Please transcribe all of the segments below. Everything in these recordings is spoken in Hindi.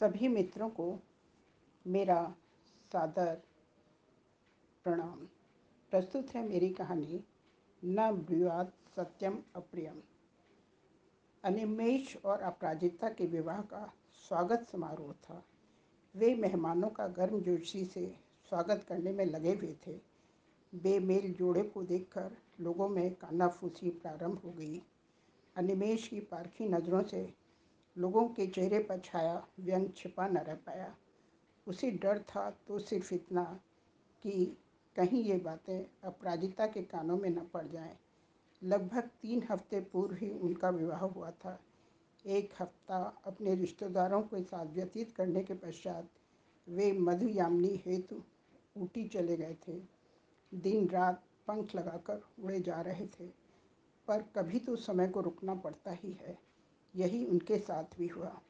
सभी मित्रों को मेरा सादर प्रणाम। प्रस्तुत है मेरी कहानी, न ब्रुआत सत्यम अप्रियम। अनिमेश और अपराजिता के विवाह का स्वागत समारोह था। वे मेहमानों का गर्म जोशी से स्वागत करने में लगे हुए थे। बेमेल जोड़े को देखकर लोगों में कानाफूसी प्रारंभ हो गई। अनिमेश की पारखी नज़रों से लोगों के चेहरे पर छाया, व्यंग छिपा न रह पाया। उसे डर था तो सिर्फ़ इतना कि कहीं ये बातें अपराजिता के कानों में न पड़ जाएँ। लगभग तीन हफ़्ते पूर्व ही उनका विवाह हुआ था। एक हफ़्ता अपने रिश्तेदारों के साथ व्यतीत करने के पश्चात वे मधुयामिनी हेतु ऊटी चले गए थे। दिन रात पंख लगाकर उड़े जा रहे थे, पर कभी तो समय को रुकना पड़ता ही है। यही उनके साथ भी हुआ।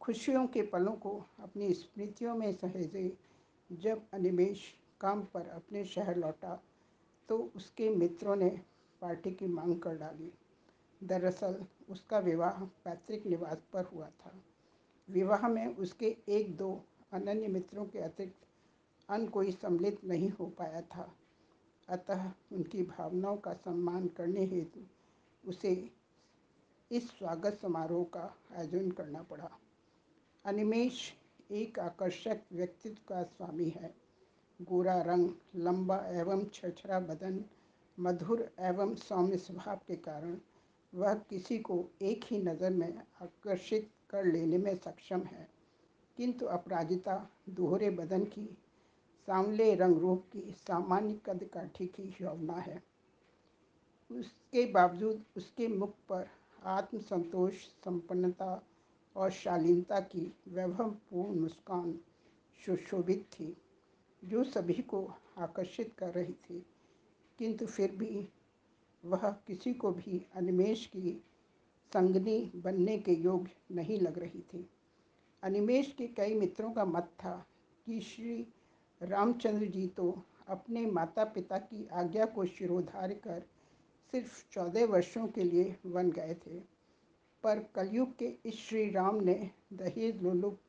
खुशियों के पलों को अपनी स्मृतियों में सहेजे। जब अनिमेश काम पर अपने शहर लौटा तो उसके मित्रों ने पार्टी की मांग कर डाली। दरअसल, उसका विवाह पैतृक निवास पर हुआ था। विवाह में उसके एक दो अनन्य मित्रों के अतिरिक्त अन्य कोई सम्मिलित नहीं हो पाया था। अतः उनकी भावनाओं का सम्मान करने हेतु उसे इस स्वागत समारोह का आयोजन करना पड़ा। अनिमेश एक आकर्षक व्यक्तित्व का स्वामी है। गोरा रंग, लंबा एवं छछरा बदन, मधुर एवं सौम्य स्वभाव के कारण वह किसी को एक ही नज़र में आकर्षित कर लेने में सक्षम है। किंतु अपराजिता, दोहरे बदन की, सांवले रंग रूप की सामान्य कद काठी की यौवना है। उसके बावजूद उसके मुख पर आत्मसंतोष, संपन्नता और शालीनता की वैभवपूर्ण मुस्कान सुशोभित थी, जो सभी को आकर्षित कर रही थी। किंतु फिर भी वह किसी को भी अनिमेश की संगनी बनने के योग्य नहीं लग रही थी। अनिमेश के कई मित्रों का मत था कि श्री रामचंद्र जी तो अपने माता पिता की आज्ञा को शिरोधार्य कर सिर्फ़ चौदह वर्षों के लिए वन गए थे। पर कलयुग के इस श्री राम ने दहेज लोलुप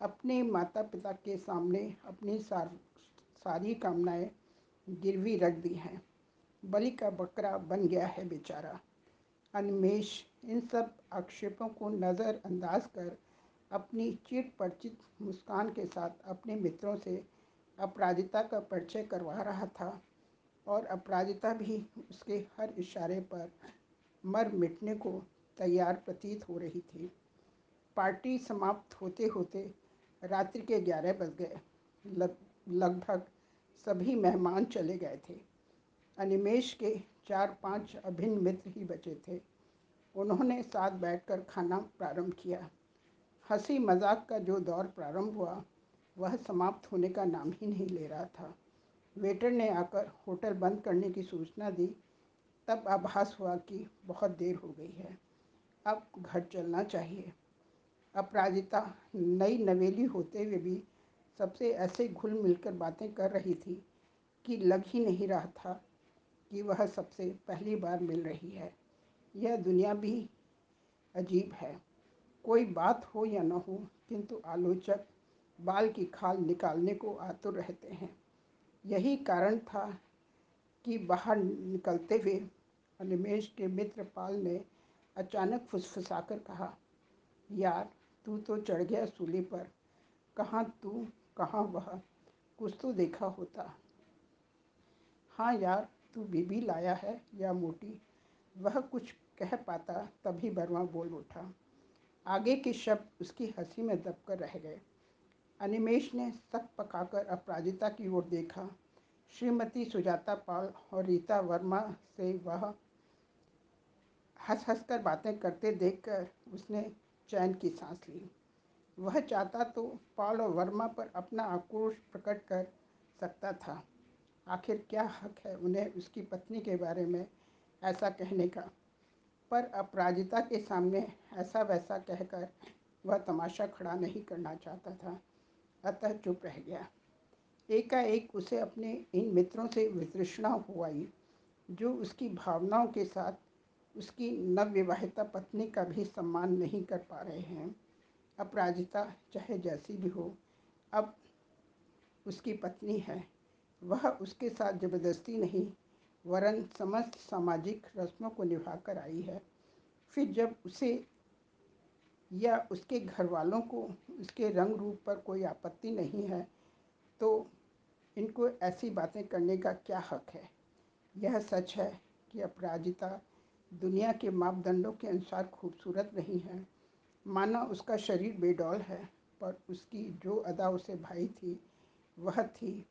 अपने माता पिता के सामने अपनी सार, सारी कामनाएँ गिरवी रख दी हैं। बलि का बकरा बन गया है बेचारा। अनमेश इन सब आक्षेपों को नज़रअंदाज कर अपनी चिट परिचित मुस्कान के साथ अपने मित्रों से अपराजिता का परिचय करवा रहा था। और अपराजिता भी उसके हर इशारे पर मर मिटने को तैयार प्रतीत हो रही थी। पार्टी समाप्त होते होते रात्रि के ग्यारह बज गए। लग, लगभग सभी मेहमान चले गए थे। अनिमेश के चार पाँच अभिन्न मित्र ही बचे थे। उन्होंने साथ बैठकर खाना प्रारंभ किया। हँसी मज़ाक का जो दौर प्रारंभ हुआ, वह समाप्त होने का नाम ही नहीं ले रहा था। वेटर ने आकर होटल बंद करने की सूचना दी। तब आभास हुआ कि बहुत देर हो गई है। अब घर चलना चाहिए। अपराजिता नई नवेली होते हुए भी सबसे ऐसे घुल मिलकर बातें कर रही थी कि लग ही नहीं रहा था कि वह सबसे पहली बार मिल रही है। यह दुनिया भी अजीब है। कोई बात हो या न हो, किंतु आलोचक बाल की खाल निकालने को आतुर रहते हैं। यही कारण था कि बाहर निकलते हुए अनिमेश के मित्र पाल ने अचानक फुसफुसाकर कहा, यार, तू तो चढ़ गया सूली पर। कहाँ तू, कहाँ वह? कुछ तो देखा होता। हाँ यार, तू बीबी लाया है या मोटी? वह कुछ कह पाता तभी बर्मा बोल उठा। आगे के शब्द उसकी हँसी में दबकर रह गए। अनिमेश ने सक पकाकर अपराजिता की ओर देखा। श्रीमती सुजाता पाल और रीता वर्मा से वह हंस हंस कर बातें करते देखकर उसने चैन की सांस ली। वह चाहता तो पाल और वर्मा पर अपना आक्रोश प्रकट कर सकता था। आखिर क्या हक है उन्हें उसकी पत्नी के बारे में ऐसा कहने का? पर अपराजिता के सामने ऐसा वैसा कहकर वह तमाशा खड़ा नहीं करना चाहता था। अतः चुप रह गया। एकाएक उसे अपने इन मित्रों से वितृष्णा हो आई जो उसकी भावनाओं के साथ उसकी नवविवाहिता पत्नी का भी सम्मान नहीं कर पा रहे हैं। अपराजिता चाहे जैसी भी हो, अब उसकी पत्नी है। वह उसके साथ ज़बरदस्ती नहीं, वरन समस्त सामाजिक रस्मों को निभा कर आई है। फिर जब उसे या उसके घर वालों को उसके रंग रूप पर कोई आपत्ति नहीं है तो इनको ऐसी बातें करने का क्या हक है? यह सच है कि अपराजिता दुनिया के मापदंडों के अनुसार खूबसूरत नहीं है। माना उसका शरीर बेडौल है, पर उसकी जो अदा उसे भाई थी, वह थी।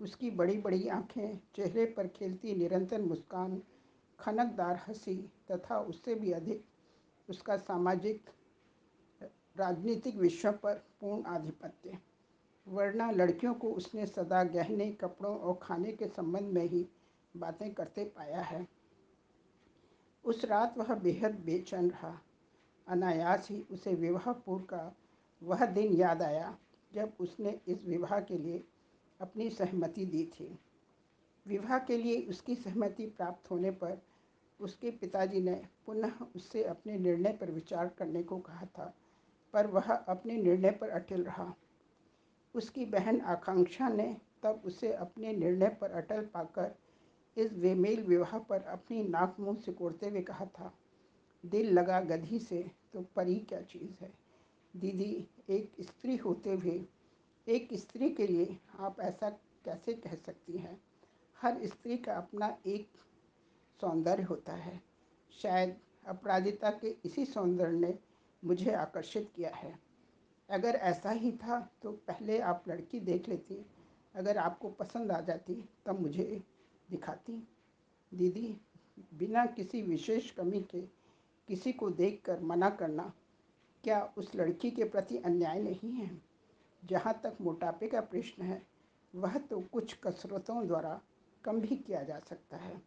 उसकी बड़ी बड़ी आँखें, चेहरे पर खेलती निरंतर मुस्कान, खनकदार हँसी, तथा उससे भी अधिक उसका सामाजिक राजनीतिक विषयों पर पूर्ण आधिपत्य। वरना लड़कियों को उसने सदा गहने, कपड़ों और खाने के संबंध में ही बातें करते पाया है। उस रात वह बेहद बेचैन रहा। अनायास ही उसे विवाह पूर्व का वह दिन याद आया, जब उसने इस विवाह के लिए अपनी सहमति दी थी। विवाह के लिए उसकी सहमति प्राप्त होने पर उसके पिताजी ने पुनः उससे अपने निर्णय पर विचार करने को कहा था। पर वह अपने निर्णय पर अटल रहा। उसकी बहन आकांक्षा ने तब उसे अपने निर्णय पर अटल पाकर इस बेमेल विवाह पर अपनी नाक मुँह सिकोड़ते हुए कहा था, दिल लगा गधी से तो परी क्या चीज़ है? दीदी, एक स्त्री होते हुए, एक स्त्री के लिए आप ऐसा कैसे कह सकती हैं? हर स्त्री का अपना एक सौंदर्य होता है। शायद अपराजिता के इसी सौंदर्य ने मुझे आकर्षित किया है। अगर ऐसा ही था तो पहले आप लड़की देख लेती, अगर आपको पसंद आ जाती, तब मुझे दिखाती। दीदी, बिना किसी विशेष कमी के किसी को देखकर मना करना, क्या उस लड़की के प्रति अन्याय नहीं है? जहाँ तक मोटापे का प्रश्न है, वह तो कुछ कसरतों द्वारा कम भी किया जा सकता है।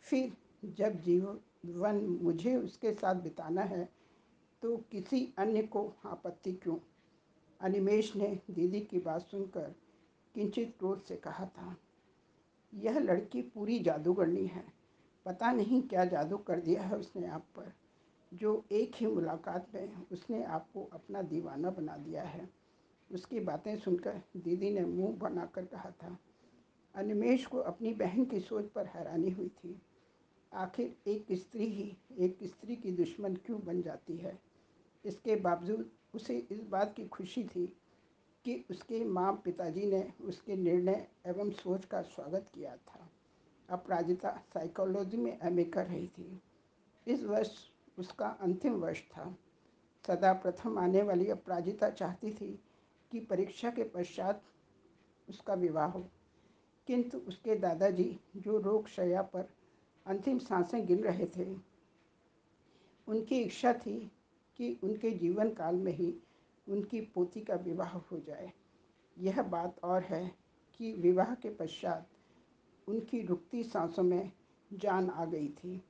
फिर, जब जीवन मुझे उसके साथ बिताना है तो किसी अन्य को आपत्ति क्यों? अनिमेश ने दीदी की बात सुनकर किंचित क्रोध से कहा था, यह लड़की पूरी जादूगरनी है। पता नहीं क्या जादू कर दिया है उसने आप पर। जो एक ही मुलाकात में उसने आपको अपना दीवाना बना दिया है। उसकी बातें सुनकर दीदी ने मुँह बनाकर कहा था, अनिमेश को अपनी बहन की सोच पर हैरानी हुई थी। आखिर एक स्त्री ही एक स्त्री की दुश्मन क्यों बन जाती है? इसके बावजूद उसे इस बात की खुशी थी कि उसके माँ पिताजी ने उसके निर्णय एवं सोच का स्वागत किया था। अपराजिता साइकोलॉजी में एमए कर रही थी। इस वर्ष उसका अंतिम वर्ष था। सदा प्रथम आने वाली अपराजिता चाहती थी कि परीक्षा के पश्चात उसका विवाह हो। किंतु उसके दादाजी, जो रोग शैया पर अंतिम साँसें गिन रहे थे, उनकी इच्छा थी कि उनके जीवन काल में ही उनकी पोती का विवाह हो जाए। यह बात और है कि विवाह के पश्चात उनकी रुकती सांसों में जान आ गई थी।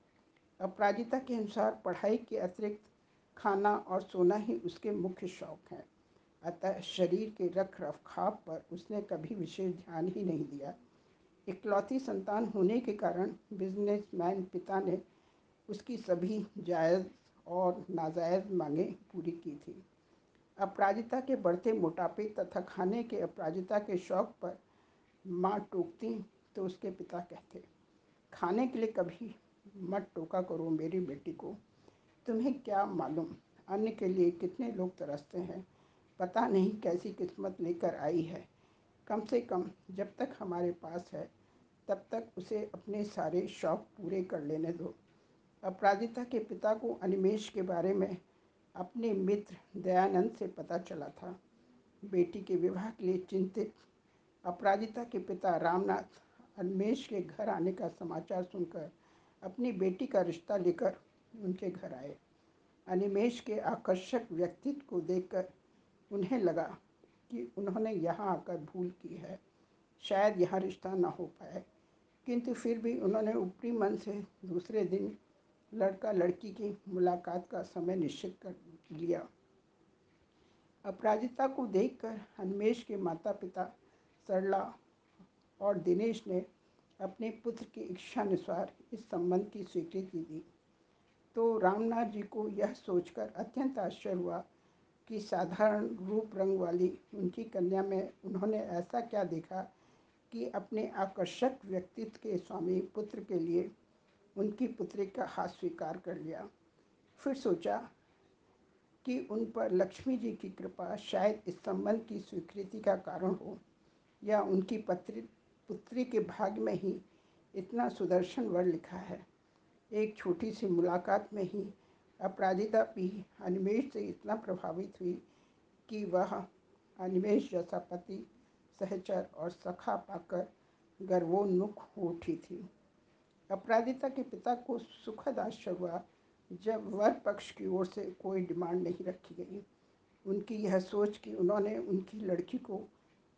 अपराजिता के अनुसार पढ़ाई के अतिरिक्त खाना और सोना ही उसके मुख्य शौक हैं। अतः शरीर के रख रखाव पर उसने कभी विशेष ध्यान ही नहीं दिया। इकलौती संतान होने के कारण बिजनेसमैन पिता ने उसकी सभी जायज़ और नाजायज़ मांगें पूरी की थी। अपराजिता के बढ़ते मोटापे तथा खाने के अपराजिता के शौक पर माँ टोकती तो उसके पिता कहते, खाने के लिए कभी मत टोका करो मेरी बेटी को। तुम्हें क्या मालूम अन्य के लिए कितने लोग तरसते हैं। पता नहीं कैसी किस्मत लेकर आई है। कम से कम जब तक हमारे पास है, तब तक उसे अपने सारे शौक पूरे कर लेने दो। अपराजिता के पिता को अनिमेश के बारे में अपने मित्र दयानंद से पता चला था। बेटी के विवाह के लिए चिंतित अपराजिता के पिता रामनाथ अनिमेश के घर आने का समाचार सुनकर अपनी बेटी का रिश्ता लेकर उनके घर आए। अनिमेश के आकर्षक व्यक्तित्व को देखकर उन्हें लगा कि उन्होंने यहाँ आकर भूल की है। शायद यहाँ रिश्ता ना हो पाए, किंतु फिर भी उन्होंने ऊपरी मन से दूसरे दिन लड़का लड़की की मुलाकात का समय निश्चित कर लिया। अपराजिता को देखकर हनमेश के माता पिता सरला और दिनेश ने अपने पुत्र की इच्छा अनुसार इस संबंध की स्वीकृति दी। तो रामनाथ जी को यह सोचकर अत्यंत आश्चर्य हुआ कि साधारण रूप रंग वाली उनकी कन्या में उन्होंने ऐसा क्या देखा कि अपने आकर्षक व्यक्तित्व के स्वामी पुत्र के लिए उनकी पुत्री का हाथ स्वीकार कर लिया। फिर सोचा कि उन पर लक्ष्मी जी की कृपा शायद इस संबंध की स्वीकृति का कारण हो, या उनकी पत्री, पुत्री के भाग्य में ही इतना सुदर्शन वर लिखा है। एक छोटी सी मुलाकात में ही अपराजिता भी अनिमेश से इतना प्रभावित हुई कि वह अनिमेश जैसा पति, सहचर और सखा पाकर गर्वोन्मुख हो उठी थी। अपराजिता के पिता को सुखद आश्चर्य हुआ जब वर पक्ष की ओर से कोई डिमांड नहीं रखी गई। उनकी यह सोच कि उन्होंने उनकी लड़की को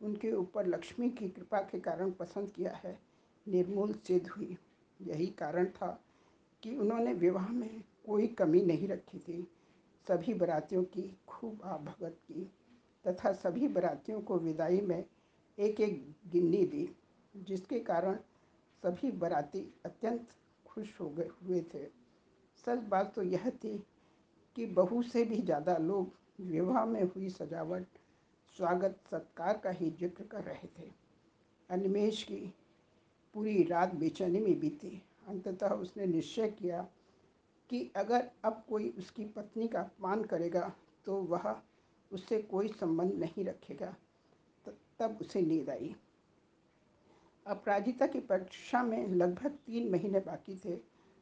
उनके ऊपर लक्ष्मी की कृपा के कारण पसंद किया है, निर्मूल सिद्ध हुई। यही कारण था कि उन्होंने विवाह में कोई कमी नहीं रखी थी। सभी बरातियों की खूब आभगत की तथा सभी बरातियों को विदाई में एक एक गिन्नी दी, जिसके कारण सभी बराती अत्यंत खुश हो गए, हुए थे। सच बात तो यह थी कि बहू से भी ज़्यादा लोग विवाह में हुई सजावट, स्वागत, सत्कार का ही ज़िक्र कर रहे थे। अनिमेश की पूरी रात बेचैनी में बीती। अंततः उसने निश्चय किया कि अगर अब कोई उसकी पत्नी का अपमान करेगा तो वह उससे कोई संबंध नहीं रखेगा। तब उसे नींद आई। अपराजिता की परीक्षा में लगभग तीन महीने बाकी थे।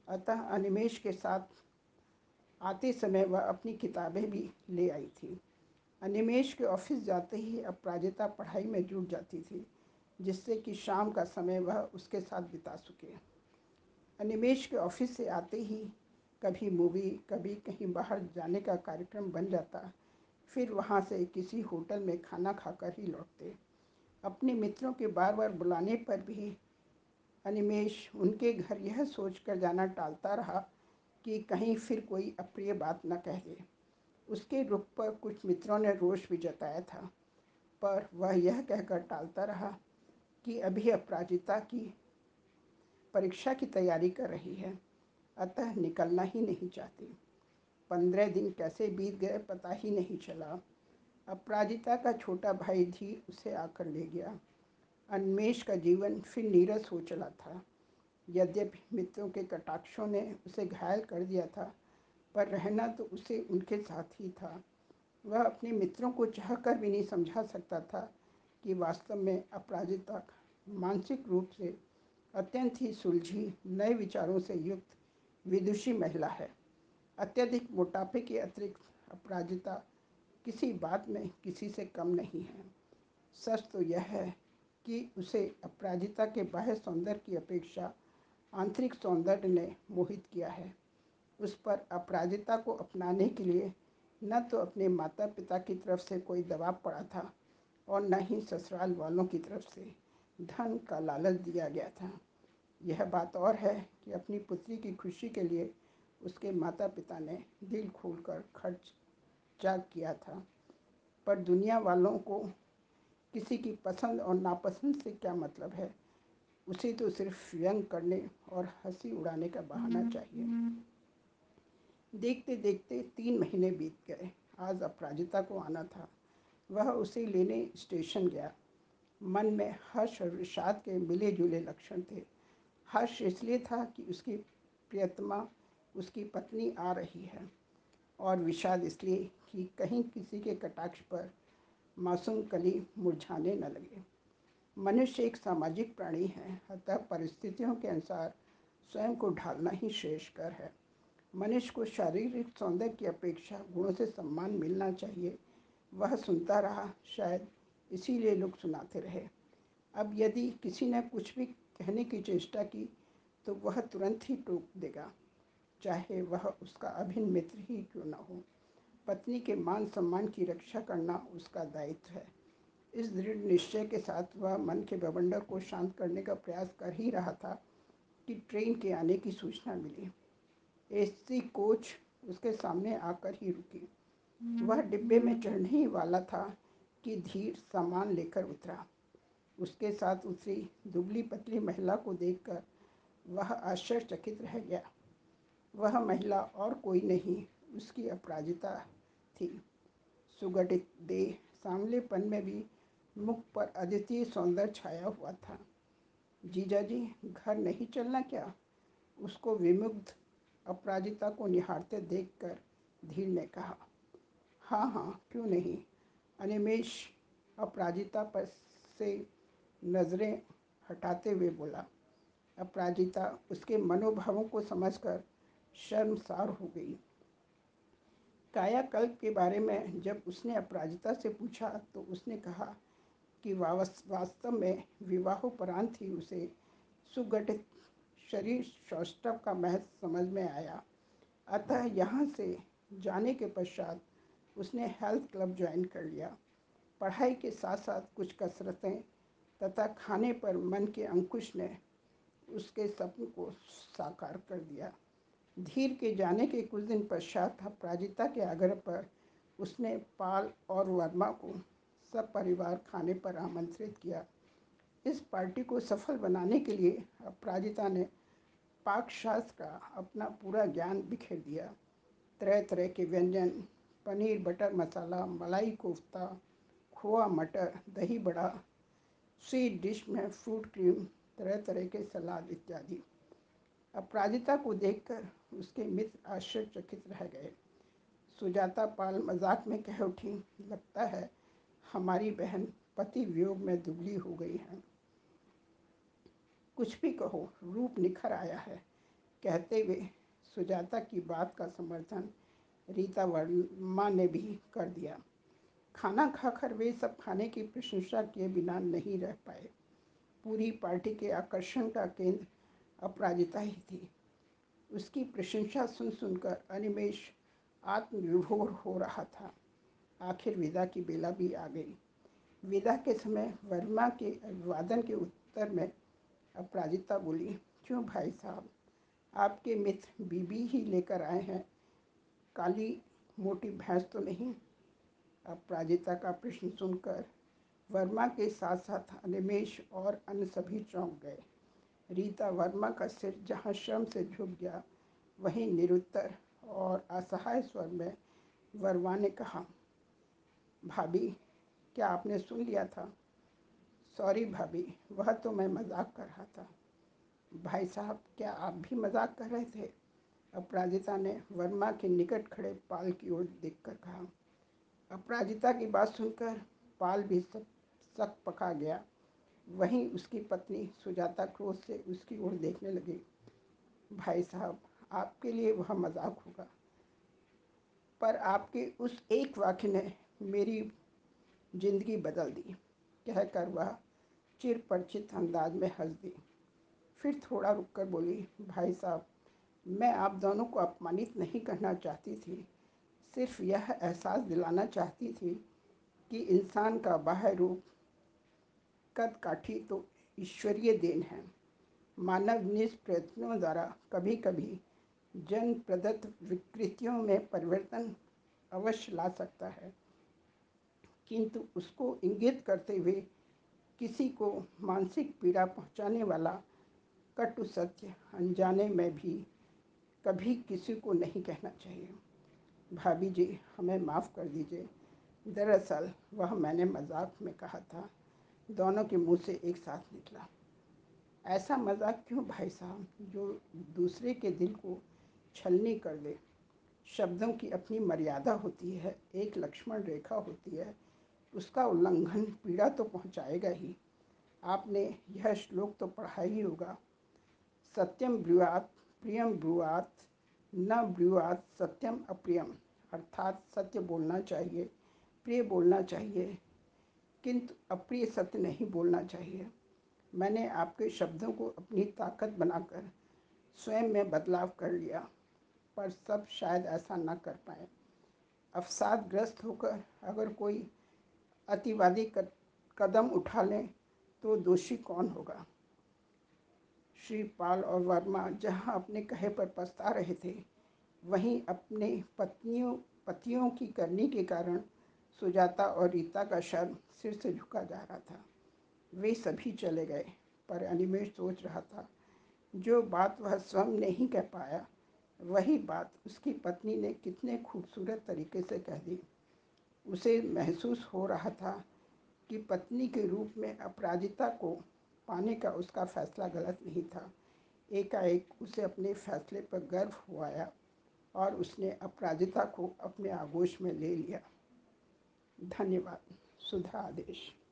अतः अनिमेश के साथ आते समय वह अपनी किताबें भी ले आई थी। अनिमेश के ऑफ़िस जाते ही अपराजिता पढ़ाई में जुट जाती थी, जिससे कि शाम का समय वह उसके साथ बिता सके। अनिमेश के ऑफ़िस से आते ही कभी मूवी, कभी कहीं बाहर जाने का कार्यक्रम बन जाता, फिर वहाँ से किसी होटल में खाना खाकर ही लौटते। अपने मित्रों के बार बार बुलाने पर भी अनिमेश उनके घर यह सोचकर जाना टालता रहा कि कहीं फिर कोई अप्रिय बात न कह। दे उसके रुख पर कुछ मित्रों ने रोष भी जताया था, पर वह यह कहकर टालता रहा कि अभी अपराजिता की परीक्षा की तैयारी कर रही है, अतः निकलना ही नहीं चाहती। पंद्रह दिन कैसे बीत गए पता ही नहीं चला। अपराजिता का छोटा भाई भी उसे आकर ले गया। अन्मेष का जीवन फिर नीरस हो चला था। यद्यपि मित्रों के कटाक्षों ने उसे घायल कर दिया था, पर रहना तो उसे उनके साथ ही था। वह अपने मित्रों को चाह कर भी नहीं समझा सकता था कि वास्तव में अपराजिता मानसिक रूप से अत्यंत ही सुलझी, नए विचारों से युक्त, विदुषी महिला है। अत्यधिक मोटापे के अतिरिक्त अपराजिता किसी बात में किसी से कम नहीं है। सच तो यह है कि उसे अपराजिता के बाह्य सौंदर्य की अपेक्षा आंतरिक सौंदर्य ने मोहित किया है। उस पर अपराजिता को अपनाने के लिए न तो अपने माता पिता की तरफ़ से कोई दबाव पड़ा था और न ही ससुराल वालों की तरफ़ से धन का लालच दिया गया था। यह बात और है कि अपनी पुत्री की खुशी के लिए उसके माता पिता ने दिल खोलकर खर्च जाग किया था। पर दुनिया वालों को किसी की पसंद और नापसंद से क्या मतलब है? उसे तो सिर्फ़ व्यंग करने और हँसी उड़ाने का बहाना चाहिए। देखते देखते तीन महीने बीत गए। आज अपराजिता को आना था। वह उसे लेने स्टेशन गया। मन में हर्ष और विषाद के मिले जुले लक्षण थे। हर्ष इसलिए था कि उसकी प्रियतमा उसकी पत्नी आ रही है। और विषाद इसलिए कि कहीं किसी के कटाक्ष पर मासूम कली मुरझाने न लगे। मनुष्य एक सामाजिक प्राणी है, अतः परिस्थितियों के अनुसार स्वयं को ढालना ही श्रेष्ठकर है। मनुष्य को शारीरिक सौंदर्य की अपेक्षा गुणों से सम्मान मिलना चाहिए। वह सुनता रहा, शायद इसीलिए लोग सुनाते रहे। अब यदि किसी ने कुछ भी कहने की चेष्टा की तो वह तुरंत ही टोक देगा। चाहे वह उसका अभिन्न मित्र ही क्यों न हो। पत्नी के मान सम्मान की रक्षा करना उसका दायित्व है। इस दृढ़ निश्चय के साथ वह मन के बवंडर को शांत करने का प्रयास कर ही रहा था कि ट्रेन के आने की सूचना मिली। एसी कोच उसके सामने आकर ही रुकी। वह डिब्बे में चढ़ने ही वाला था कि धीर सामान लेकर उतरा। उसके साथ उतरी दुबली पतली महिला को देखकर वह आश्चर्यचकित रह गया। वह महिला और कोई नहीं, उसकी अपराजिता थी। सुगठित देह सामलेपन में भी मुख पर अद्वितीय सौंदर्य छाया हुआ था। जीजा जी, घर नहीं चलना क्या? उसको विमुग्ध अपराजिता को निहारते देखकर धीर ने कहा हाँ हाँ क्यों नहीं? अनिमेश अपराजिता पर से नज़रें हटाते हुए बोला, अपराजिता, उसके मनोभावों को समझकर शर्मसार हो गई। कायाकल्प के बारे में जब उसने अपराजिता से पूछा तो उसने कहा कि वास्तव में विवाहोपरांत ही उसे सुगठित शरीर सौष्ठव का महत्व समझ में आया। अतः यहाँ से जाने के पश्चात उसने हेल्थ क्लब ज्वाइन कर लिया। पढ़ाई के साथ साथ कुछ कसरतें तथा खाने पर मन के अंकुश ने उसके सपन को साकार कर दिया। धीर के जाने के कुछ दिन पश्चात अपराजिता के आग्रह पर उसने पाल और वर्मा को सब परिवार खाने पर आमंत्रित किया। इस पार्टी को सफल बनाने के लिए अपराजिता ने पाक शास्त्र का अपना पूरा ज्ञान बिखेर दिया। तरह तरह के व्यंजन, पनीर बटर मसाला, मलाई कोफ्ता, खोआ मटर, दही बड़ा, स्वीट डिश में फ्रूट क्रीम तरह तरह के सलाद इत्यादि। अपराजिता को देखकर उसके मित्र आश्चर्यचकित रह गए। सुजाता पाल मज़ाक में कह उठी, लगता है हमारी बहन पति वियोग में दुबली हो गई है। कुछ भी कहो, रूप निखर आया है। कहते हुए सुजाता की बात का समर्थन रीता वर्मा ने भी कर दिया। खाना खाकर वे सब खाने की प्रशंसा किए बिना नहीं रह पाए। पूरी पार्टी के आकर्षण का केंद्र अपराजिता ही थी। उसकी प्रशंसा सुन सुनकर अनिमेश आत्मविभोर हो रहा था। आखिर विदा की बेला भी आ गई। विदा के समय वर्मा के अभिवादन के उत्तर में अपराजिता बोली, क्यों भाई साहब, आपके मित्र बीबी ही लेकर आए हैं? काली मोटी भैंस तो नहीं? अपराजिता का प्रश्न सुनकर वर्मा के साथ साथ अनिमेश और अन्य सभी चौंक गए। रीता वर्मा का सिर जहाँ श्रम से झुक गया, वहीं निरुत्तर और असहाय स्वर में वर्मा ने कहा, भाभी, क्या आपने सुन लिया था? सॉरी भाभी, वह तो मैं मज़ाक कर रहा था। भाई साहब, क्या आप भी मज़ाक कर रहे थे? अपराजिता ने वर्मा के निकट खड़े पाल की ओर देखकर कहा। अपराजिता की बात सुनकर पाल भी सब सक पका गया। वहीं उसकी पत्नी सुजाता क्रोध से उसकी ओर देखने लगी। भाई साहब, आपके लिए वह मज़ाक होगा। पर आपके उस एक वाक्य ने मेरी ज़िंदगी बदल दी। कहकर वह चिर परिचित अंदाज में हंस दी। फिर थोड़ा रुककर बोली, भाई साहब, मैं आप दोनों को अपमानित नहीं करना चाहती थी। सिर्फ़ यह एहसास दिलाना चाहती थी कि इंसान का बाह्य रूप कद काठी तो ईश्वरीय देन है। मानव निष्प्रयत्नों द्वारा कभी कभी जन प्रदत्त विकृतियों में परिवर्तन अवश्य ला सकता है। किंतु उसको इंगित करते हुए किसी को मानसिक पीड़ा पहुँचाने वाला कटु सत्य अनजाने में भी कभी किसी को नहीं कहना चाहिए। भाभी जी, हमें माफ़ कर दीजिए। दरअसल, वह मैंने मज़ाक में कहा था दोनों के मुँह से एक साथ निकला। ऐसा मज़ाक क्यों भाई साहब? जो दूसरे के दिल को छलनी कर दे। शब्दों की अपनी मर्यादा होती है, एक लक्ष्मण रेखा होती है, उसका उल्लंघन पीड़ा तो पहुंचाएगा ही। आपने यह श्लोक तो पढ़ा ही होगा। सत्यम ब्रुआत प्रियम ब्रुआत न ब्रुआत सत्यम अप्रियम। अर्थात सत्य बोलना चाहिए, प्रिय बोलना चाहिए। किंतु अप्रिय सत्य नहीं बोलना चाहिए। मैंने आपके शब्दों को अपनी ताकत बनाकर स्वयं में बदलाव कर लिया, पर सब शायद ऐसा न कर पाए। अवसादग्रस्त होकर अगर कोई अतिवादी कदम उठा लें तो दोषी कौन होगा? श्री पाल और वर्मा जहाँ अपने कहे पर पछता रहे थे, वहीं अपने पत्नियों, पतियों की करनी के कारण सुजाता और रीता का शर्म सिर से झुका जा रहा था। वे सभी चले गए, पर अनिमेश सोच रहा था, जो बात वह स्वयं नहीं कह पाया, वही बात उसकी पत्नी ने कितने खूबसूरत तरीके से कह दी। उसे महसूस हो रहा था कि पत्नी के रूप में अपराजिता को पाने का उसका फैसला गलत नहीं था। एकाएक उसे अपने फैसले पर गर्व हुआ और उसने अपराजिता को अपने आगोश में ले लिया। धन्यवाद। सुधा आदेश।